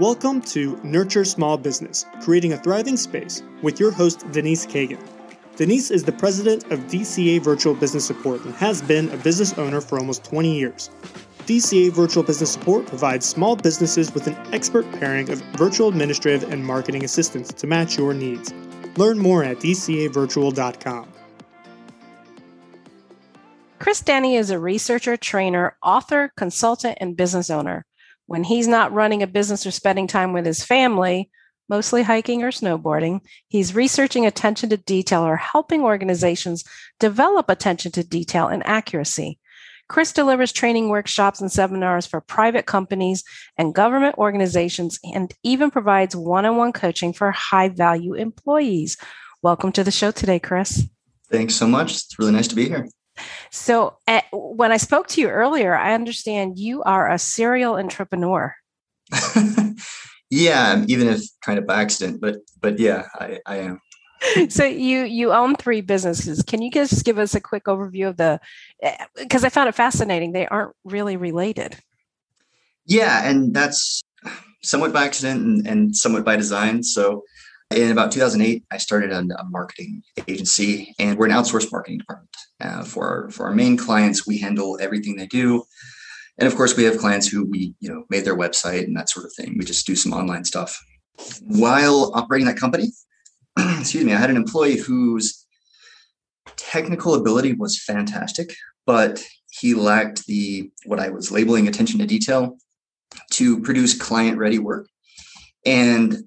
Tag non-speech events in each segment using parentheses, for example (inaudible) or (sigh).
Welcome to Nurture Small Business, creating a thriving space with your host, Denise Kagan. Denise is the president of DCA Virtual Business Support and has been a business owner for almost 20 years. DCA Virtual Business Support provides small businesses with an expert pairing of virtual administrative and marketing assistance to match your needs. Learn more at dcavirtual.com. Chris Denny is a researcher, trainer, author, consultant, and business owner. When he's not running a business or spending time with his family, mostly hiking or snowboarding, he's researching attention to detail or helping organizations develop attention to detail and accuracy. Chris delivers training workshops and seminars for private companies and government organizations and even provides one on one coaching for high value employees. Welcome to the show today, Chris. Thanks so much. It's really nice to be here. So, uh, when I spoke to you earlier, I understand you are a serial entrepreneur. (laughs) yeah, even if kind of by accident, but but yeah, I, I am. (laughs) so you you own three businesses. Can you just give us a quick overview of the? Because eh, I found it fascinating. They aren't really related. Yeah, and that's somewhat by accident and, and somewhat by design. So in about 2008, I started a, a marketing agency, and we're an outsourced marketing department. Uh, for our for our main clients, we handle everything they do, and of course, we have clients who we you know made their website and that sort of thing. We just do some online stuff. While operating that company, (clears throat) excuse me, I had an employee whose technical ability was fantastic, but he lacked the what I was labeling attention to detail to produce client ready work. And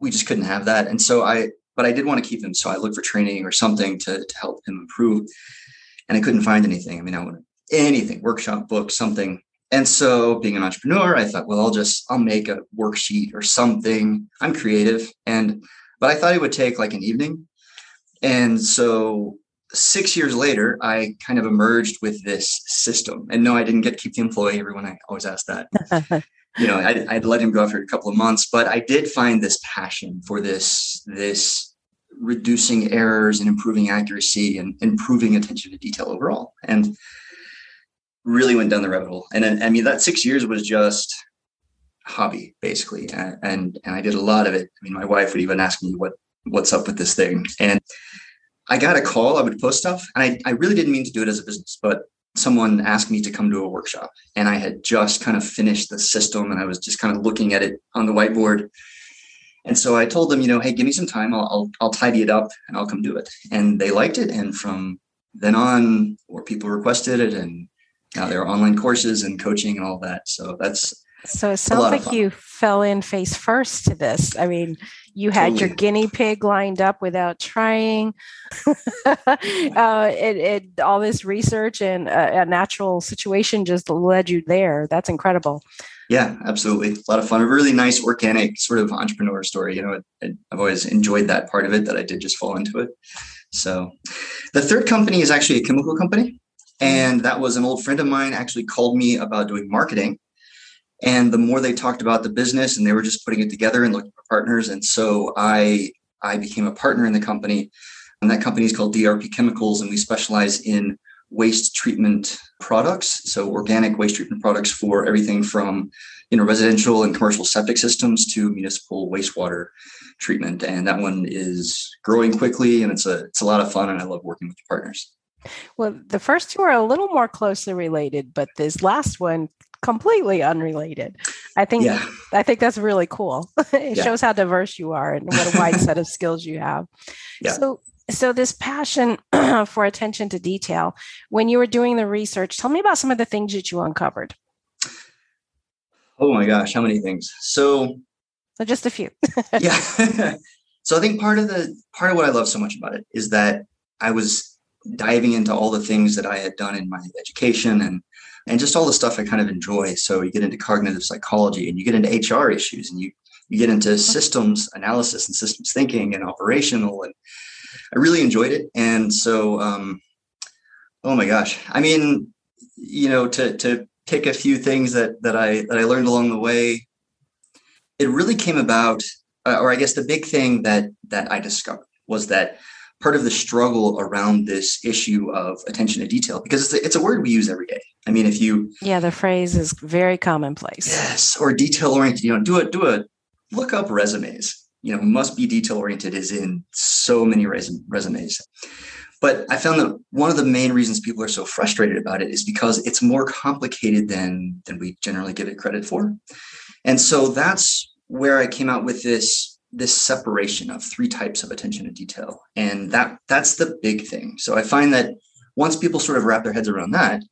we just couldn't have that. And so I, but I did want to keep him. So I looked for training or something to, to help him improve. And I couldn't find anything. I mean, I wanted anything, workshop, book, something. And so being an entrepreneur, I thought, well, I'll just, I'll make a worksheet or something. I'm creative. And, but I thought it would take like an evening. And so six years later, I kind of emerged with this system. And no, I didn't get to keep the employee. Everyone, I always ask that. (laughs) you know, I'd, I'd, let him go after a couple of months, but I did find this passion for this, this reducing errors and improving accuracy and improving attention to detail overall. And really went down the rabbit hole. And I mean, that six years was just a hobby basically. And, and, and I did a lot of it. I mean, my wife would even ask me what, what's up with this thing. And I got a call, I would post stuff and I, I really didn't mean to do it as a business, but someone asked me to come to a workshop and I had just kind of finished the system and I was just kind of looking at it on the whiteboard. And so I told them, you know, hey, give me some time. I'll, I'll, I'll tidy it up and I'll come do it. And they liked it. And from then on, more people requested it and now there are online courses and coaching and all that. So that's so it sounds like you fell in face first to this. I mean, you had totally. your guinea pig lined up without trying. (laughs) uh, it, it, all this research and a, a, natural situation just led you there. That's incredible. Yeah, absolutely. A lot of fun. A really nice, organic sort of entrepreneur story. You know, I've always enjoyed that part of it that I did just fall into it. So the third company is actually a chemical company. Mm-hmm. And that was an old friend of mine actually called me about doing marketing and the more they talked about the business and they were just putting it together and looking for partners. And so i i became a partner in the company. And that company is called drp chemicals and we specialize in waste treatment products. So organic waste treatment products for everything from you know residential and commercial septic systems to municipal wastewater treatment. And that one is growing quickly and it's a it's a lot of fun and i love working with partners. Well, the first two are a little more closely related, but this last one completely unrelated. I think yeah. I think that's really cool. (laughs) it yeah. shows how diverse you are and what a wide set of skills you have. Yeah. So so this passion (clears throat) for attention to detail, when you were doing the research, tell me about some of the things that you uncovered. Oh my gosh, how many things? So so just a few. (laughs) yeah. so I think part of the part of what I love so much about it is that I was diving into all the things that I had done in my education and and just all the stuff I kind of enjoy. So you get into cognitive psychology and you get into HR issues and you you get into systems analysis and systems thinking and operational and I really enjoyed it. And so um, oh my gosh. I mean, you know, to to pick a few things that that I that I learned along the way, it really came about, uh, or I guess the big thing that that I discovered was that part of the struggle around this issue of attention to detail because it's a, it's a word we use every day. I mean, if you yeah, the phrase is very commonplace. Yes, or detail oriented. You know, do a do a look up resumes. You know, must be detail oriented is in so many res- resumes. But I found that one of the main reasons people are so frustrated about it is because it's more complicated than than we generally give it credit for. And so that's where I came out with this this separation of three types of attention to detail. And that that's the big thing. So i find that once people sort of wrap their heads around that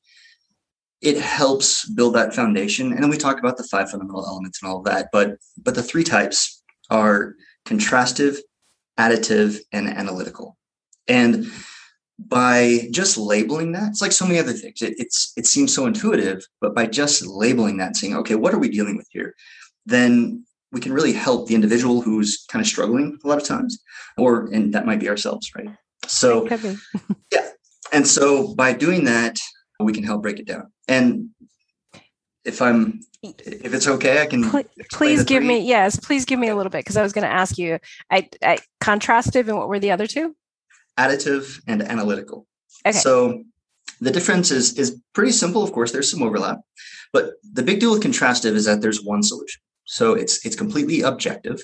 it helps build that foundation. And then we talk about the five fundamental elements and all of that but but the three types are contrastive additive and analytical. And by just labeling that it's like so many other things. It, it's it seems so intuitive but by just labeling that saying okay what are we dealing with here? then we can really help the individual who's kind of struggling a lot of times, or and that might be ourselves, right? So (laughs) yeah. And so by doing that, we can help break it down. And if I'm if it's okay, I can please give me yes, please give me a little bit because I was going to ask you I, I contrastive and what were the other two? Additive and analytical. Okay. So the difference is is pretty simple. Of course, there's some overlap, but the big deal with contrastive is that there's one solution. So it's it's completely objective.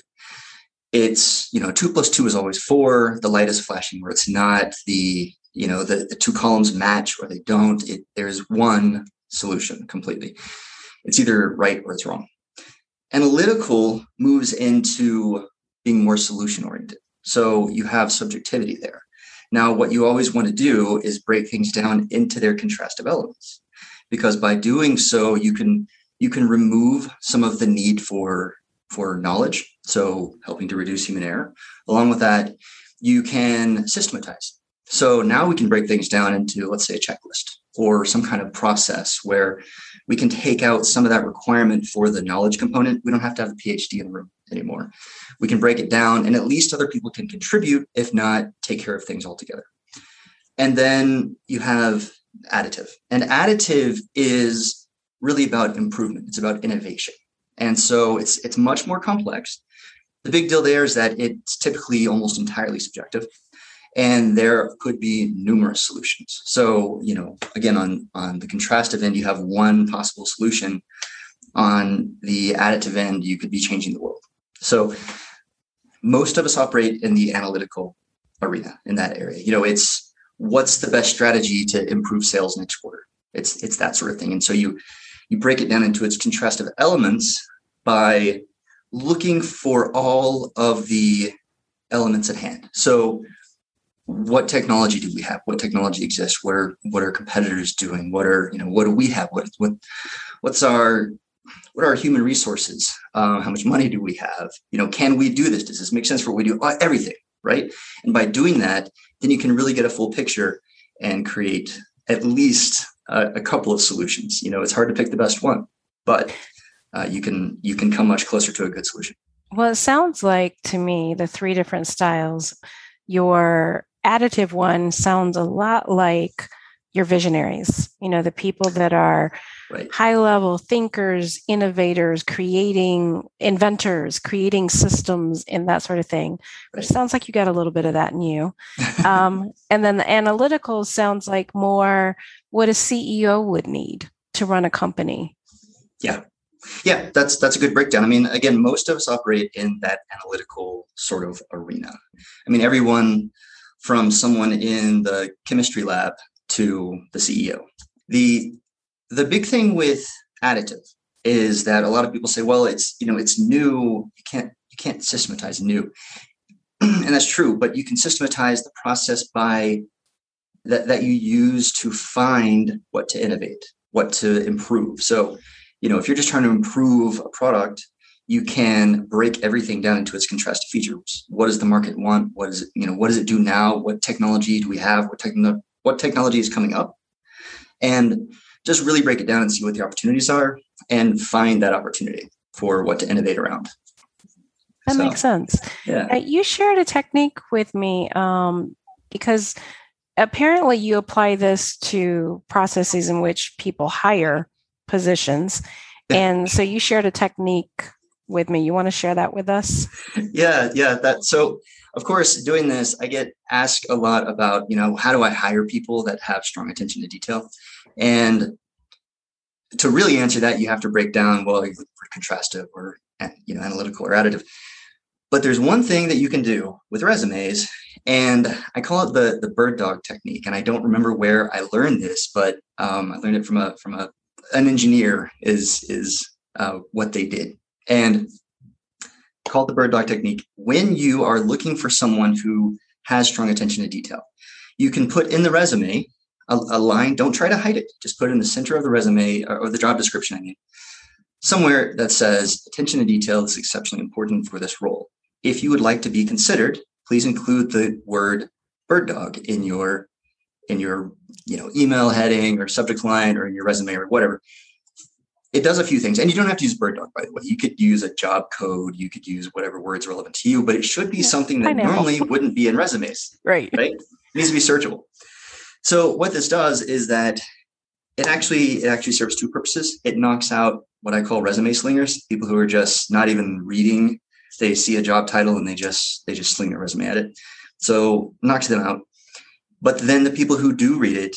It's you know two plus two is always four. The light is flashing where it's not. The you know the, the two columns match or they don't. It, there's one solution completely. It's either right or it's wrong. Analytical moves into being more solution oriented. So you have subjectivity there. Now, what you always want to do is break things down into their contrastive elements, because by doing so, you can you can remove some of the need for for knowledge so helping to reduce human error. Along with that you can systematize. So now we can break things down into let's say a checklist or some kind of process where we can take out some of that requirement for the knowledge component. We don't have to have a phd in the room anymore. We can break it down and at least other people can contribute if not take care of things altogether. And then you have additive. And additive is really about improvement. It's about innovation. And so it's it's much more complex. The big deal there is that it's typically almost entirely subjective and there could be numerous solutions. So, you know, again on on the contrastive end you have one possible solution. On the additive end you could be changing the world. So, most of us operate in the analytical arena in that area. You know, it's what's the best strategy to improve sales next quarter? It's it's that sort of thing. And so you you break it down into its contrastive elements by looking for all of the elements at hand. So what technology do we have? What technology exists? What are what are competitors doing? What are you know what do we have? What what what's our what are our human resources? Uh, how much money do we have? You know, can we do this? Does this make sense for what we do? Uh, everything, right? And by doing that, then you can really get a full picture and create at least a, a couple of solutions. You know, it's hard to pick the best one, but uh, you can you can come much closer to a good solution. Well, it sounds like to me the three different styles. Your additive one sounds a lot like your visionaries. You know, the people that are right. high level thinkers, innovators, creating inventors, creating systems, and that sort of thing. Right. Which sounds like you got a little bit of that in you. (laughs) um, and then the analytical sounds like more what a CEO would need to run a company. Yeah. Yeah, that's that's a good breakdown. I mean, again, most of us operate in that analytical sort of arena. I mean, everyone from someone in the chemistry lab to the CEO. The the big thing with additive is that a lot of people say, well, it's you know, it's new. You can't you can't systematize new. (clears throat) and that's true, but you can systematize the process by that, that you use to find what to innovate, what to improve. So, you know, if you're just trying to improve a product, you can break everything down into its contrastive features. What does the market want? What is it, you know, what does it do now? What technology do we have? What techno- what technology is coming up? And just really break it down and see what the opportunities are and find that opportunity for what to innovate around. That so, makes sense. Yeah. Uh, you shared a technique with me um, because apparently you apply this to processes in which people hire positions. And so you shared a technique with me. You want to share that with us? Yeah, yeah. That so of course, doing this, I get asked a lot about, you know, how do I hire people that have strong attention to detail? And to really answer that, you have to break down, well, you're for contrastive or, you know, analytical or additive. But there's one thing that you can do with resumes, and I call it the the bird dog technique. And I don't remember where I learned this, but um, I learned it from a from a an engineer is is uh, what they did. And called the bird dog technique. When you are looking for someone who has strong attention to detail, you can put in the resume a, a line. Don't try to hide it. Just put it in the center of the resume or, or the job description. I mean, somewhere that says attention to detail is exceptionally important for this role. If you would like to be considered, please include the word bird dog in your in your you know email heading or subject line or in your resume or whatever it does a few things and you don't have to use bird dog by the way you could use a job code you could use whatever words relevant to you but it should be yeah, something that normally wouldn't be in resumes (laughs) right right it needs to be searchable so what this does is that it actually it actually serves two purposes it knocks out what i call resume slingers people who are just not even reading they see a job title and they just they just sling their resume at it so knocks them out but then the people who do read it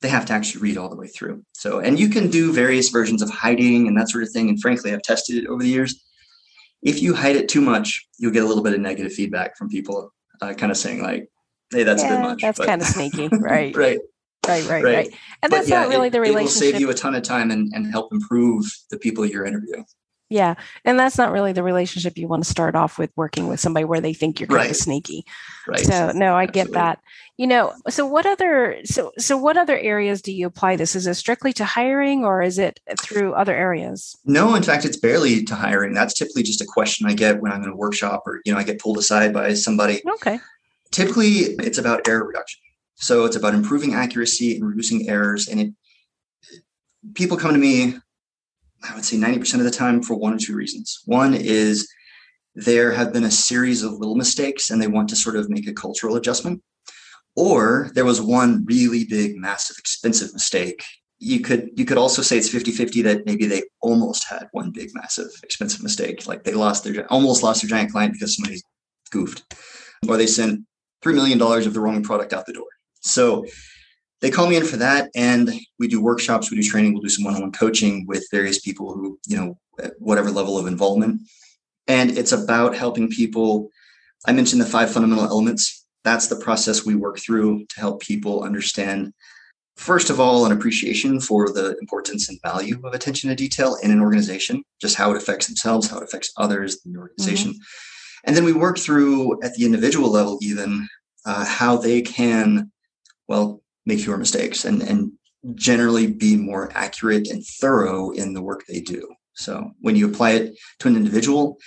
they have to actually read all the way through. So, and you can do various versions of hiding and that sort of thing. And frankly, I've tested it over the years. If you hide it too much, you'll get a little bit of negative feedback from people, uh, kind of saying like, "Hey, that's yeah, a bit much." That's kind of sneaky, (laughs) right? right. Right, right, right, right. And that's yeah, not really it, the relationship. It will save you a ton of time and, and help improve the people you're interviewing. Yeah. And that's not really the relationship you want to start off with working with somebody where they think you're kind right. of sneaky. Right. So no, I Absolutely. get that. You know, so what other so so what other areas do you apply this? Is it strictly to hiring or is it through other areas? No, in fact, it's barely to hiring. That's typically just a question I get when I'm in a workshop or, you know, I get pulled aside by somebody. Okay. Typically it's about error reduction. So it's about improving accuracy and reducing errors. And it people come to me I would say 90% of the time for one or two reasons. One is there have been a series of little mistakes and they want to sort of make a cultural adjustment. Or there was one really big, massive, expensive mistake. You could you could also say it's 50-50 that maybe they almost had one big, massive, expensive mistake. Like they lost their almost lost their giant client because somebody goofed. Or they sent $3 million of the wrong product out the door. So they call me in for that and we do workshops we do training we'll do some one-on-one coaching with various people who you know whatever level of involvement and it's about helping people i mentioned the five fundamental elements that's the process we work through to help people understand first of all an appreciation for the importance and value of attention to detail in an organization just how it affects themselves how it affects others in the organization mm-hmm. And then we work through at the individual level even uh, how they can well make fewer mistakes and and generally be more accurate and thorough in the work they do. So when you apply it to an individual,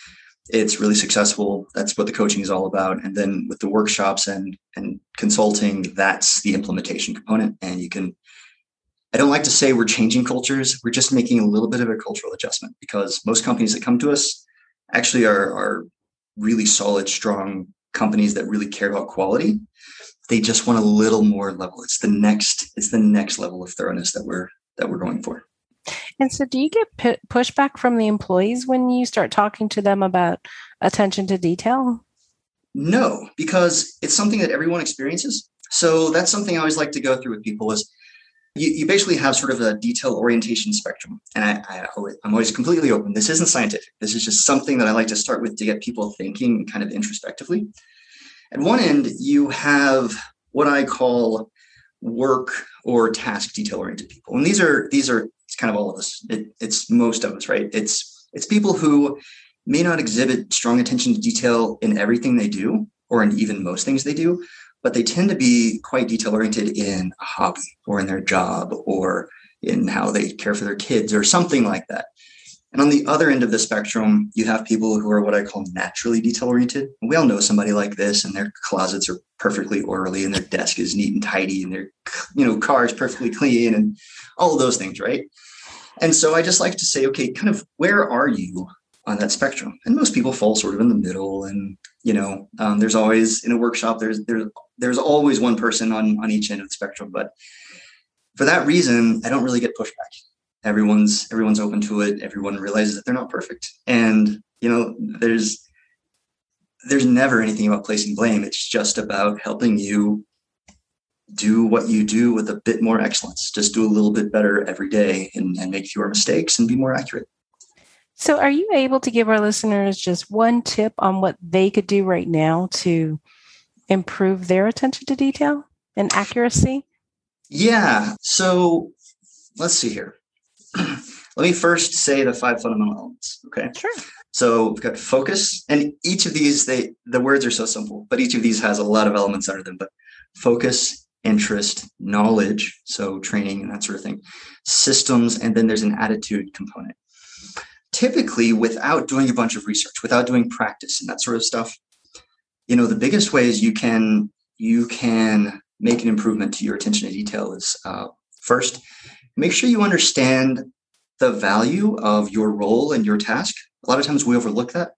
it's really successful. That's what the coaching is all about. And then with the workshops and and consulting, that's the implementation component. And you can I don't like to say we're changing cultures. We're just making a little bit of a cultural adjustment because most companies that come to us actually are, are really solid, strong companies that really care about quality they just want a little more level. It's the next it's the next level of thoroughness that we're that we're going for. And so, do you get p- pushback from the employees when you start talking to them about attention to detail? No, because it's something that everyone experiences. So that's something I always like to go through with people is you, you basically have sort of a detail orientation spectrum. And I, I, I'm always completely open. This isn't scientific. This is just something that I like to start with to get people thinking kind of introspectively. At one end, you have what I call work or task detail oriented people. And these are these are it's kind of all of us. It, it's most of us, right? It's it's people who may not exhibit strong attention to detail in everything they do or in even most things they do, but they tend to be quite detail oriented in a hobby or in their job or in how they care for their kids or something like that. And on the other end of the spectrum, you have people who are what I call naturally detail oriented. We all know somebody like this, and their closets are perfectly orderly, and their desk is neat and tidy, and their you know car is perfectly clean, and all of those things, right? And so I just like to say, okay, kind of where are you on that spectrum? And most people fall sort of in the middle, and you know, um, there's always in a workshop, there's there's there's always one person on on each end of the spectrum, but for that reason, I don't really get pushback everyone's everyone's open to it everyone realizes that they're not perfect and you know there's there's never anything about placing blame. It's just about helping you do what you do with a bit more excellence. Just do a little bit better every day and, and make fewer mistakes and be more accurate. So, are you able to give our listeners just one tip on what they could do right now to improve their attention to detail and accuracy? Yeah. So, let's see here. (clears throat) Let me first say the five fundamental elements. Okay. Sure. So we've got focus, and each of these, they the words are so simple, but each of these has a lot of elements under them. But focus, interest, knowledge, so training and that sort of thing, systems, and then there's an attitude component. Typically, without doing a bunch of research, without doing practice and that sort of stuff, you know, the biggest ways you can you can make an improvement to your attention to detail is uh, first, make sure you understand the value of your role and your task. A lot of times we overlook that.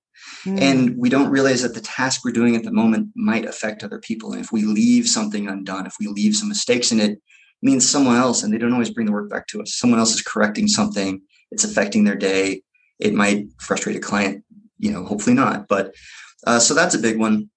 Mm. And we don't realize that the task we're doing at the moment might affect other people. And if we leave something undone, if we leave some mistakes in it, it means someone else, and they don't always bring the work back to us. Someone else is correcting something, it's affecting their day. It might frustrate a client, you know, hopefully not. But uh, so that's a big one.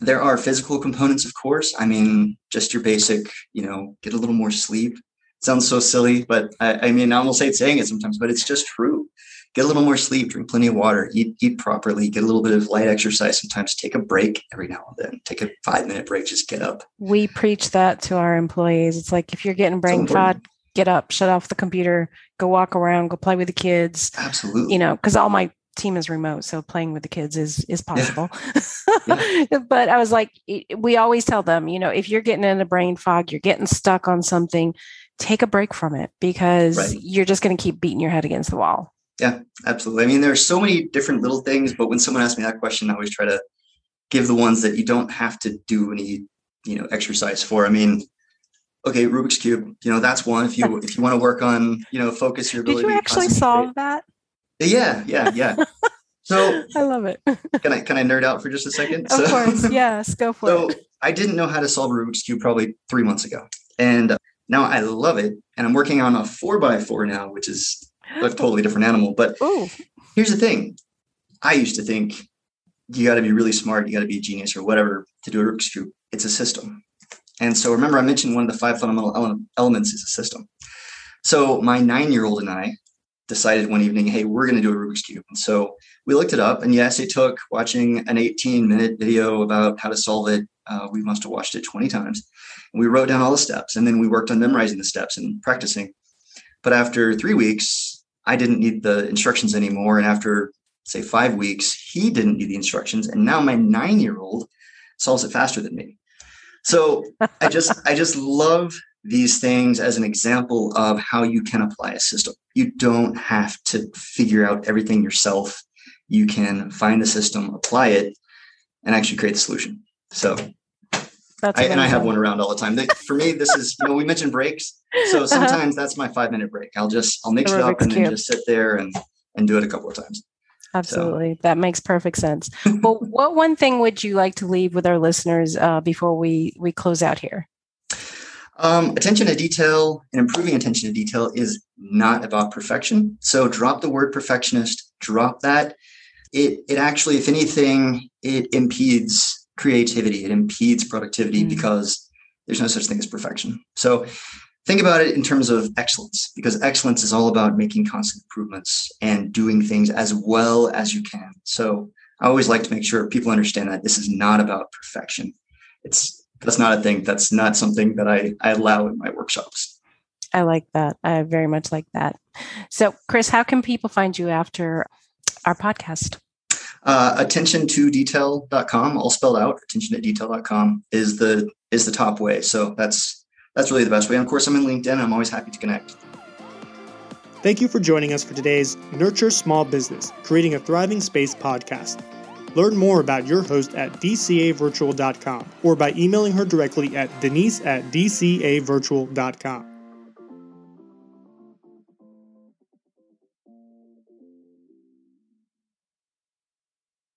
There are physical components, of course. I mean, just your basic, you know, get a little more sleep. Sounds so silly, but I, I mean, I almost hate saying it sometimes, but it's just true get a little more sleep, drink plenty of water, eat eat properly, get a little bit of light exercise. Sometimes take a break every now and then. Take a five minute break, just get up. We preach that to our employees. It's like if you're getting brain fog, get up, shut off the computer, go walk around, go play with the kids. Absolutely. You know, because all my team is remote, so playing with the kids is is possible. Yeah. yeah. (laughs) but I was like, we always tell them, you know, if you're getting in a brain fog, you're getting stuck on something, take a break from it because right. you're just going to keep beating your head against the wall. Yeah, absolutely. I mean, there's so many different little things, but when someone asks me that question, I always try to give the ones that you don't have to do any, you know, exercise for. I mean, okay, Rubik's cube, you know, that's one. If you (laughs) if you want to work on, you know, focus your ability. Did you actually solve that? Yeah, yeah, yeah. (laughs) So I love it. (laughs) can I can I nerd out for just a second? Of so, course, yes, go for so it. So I didn't know how to solve a Rubik's cube probably three months ago, and now I love it. And I'm working on a four by four now, which is a (gasps) totally different animal. But Ooh. here's the thing I used to think you got to be really smart, you got to be a genius or whatever to do a Rubik's Cube. It's a system. And so remember, I mentioned one of the five fundamental ele- elements is a system. So my nine year old and I decided one evening, hey, we're going to do a Rubik's Cube. And so we looked it up. And yes, it took watching an 18 minute video about how to solve it. Uh, we must have watched it 20 times. And we wrote down all the steps. And then we worked on memorizing the steps and practicing. But after three weeks, I didn't need the instructions anymore. And after, say, five weeks, he didn't need the instructions. And now my nine year old solves it faster than me. So I just, I just love these things as an example of how you can apply a system. You don't have to figure out everything yourself. You can find the system, apply it, and actually create the solution. So I, and I have one around all the time. For me, this is you know we mentioned breaks, so uh-huh. sometimes uh-huh. that's my five minute break. I'll just I'll mix it up and then just sit there and and do it a couple of times. Absolutely, so. that makes perfect sense. well, (laughs) what one thing would you like to leave with our listeners uh, before we we close out here? Um, attention to detail and improving attention to detail is not about perfection. So drop the word perfectionist. Drop that. It it actually, if anything, it impedes creativity, it impedes productivity mm. because there's no such thing as perfection. So think about it in terms of excellence, because excellence is all about making constant improvements and doing things as well as you can. So I always like to make sure people understand that this is not about perfection. It's that's not a thing. That's not something that I, I allow in my workshops. I like that. I very much like that. So, Chris, how can people find you after our podcast? Uh, attention to detail.com, all spelled out, attention to detail.com is the is the top way. So that's that's really the best way. And of course, I'm in LinkedIn. I'm always happy to connect. Thank you for joining us for today's Nurture Small Business, Creating a Thriving Space podcast. Learn more about your host at dcavirtual.com or by emailing her directly at denise at dcavirtual.com.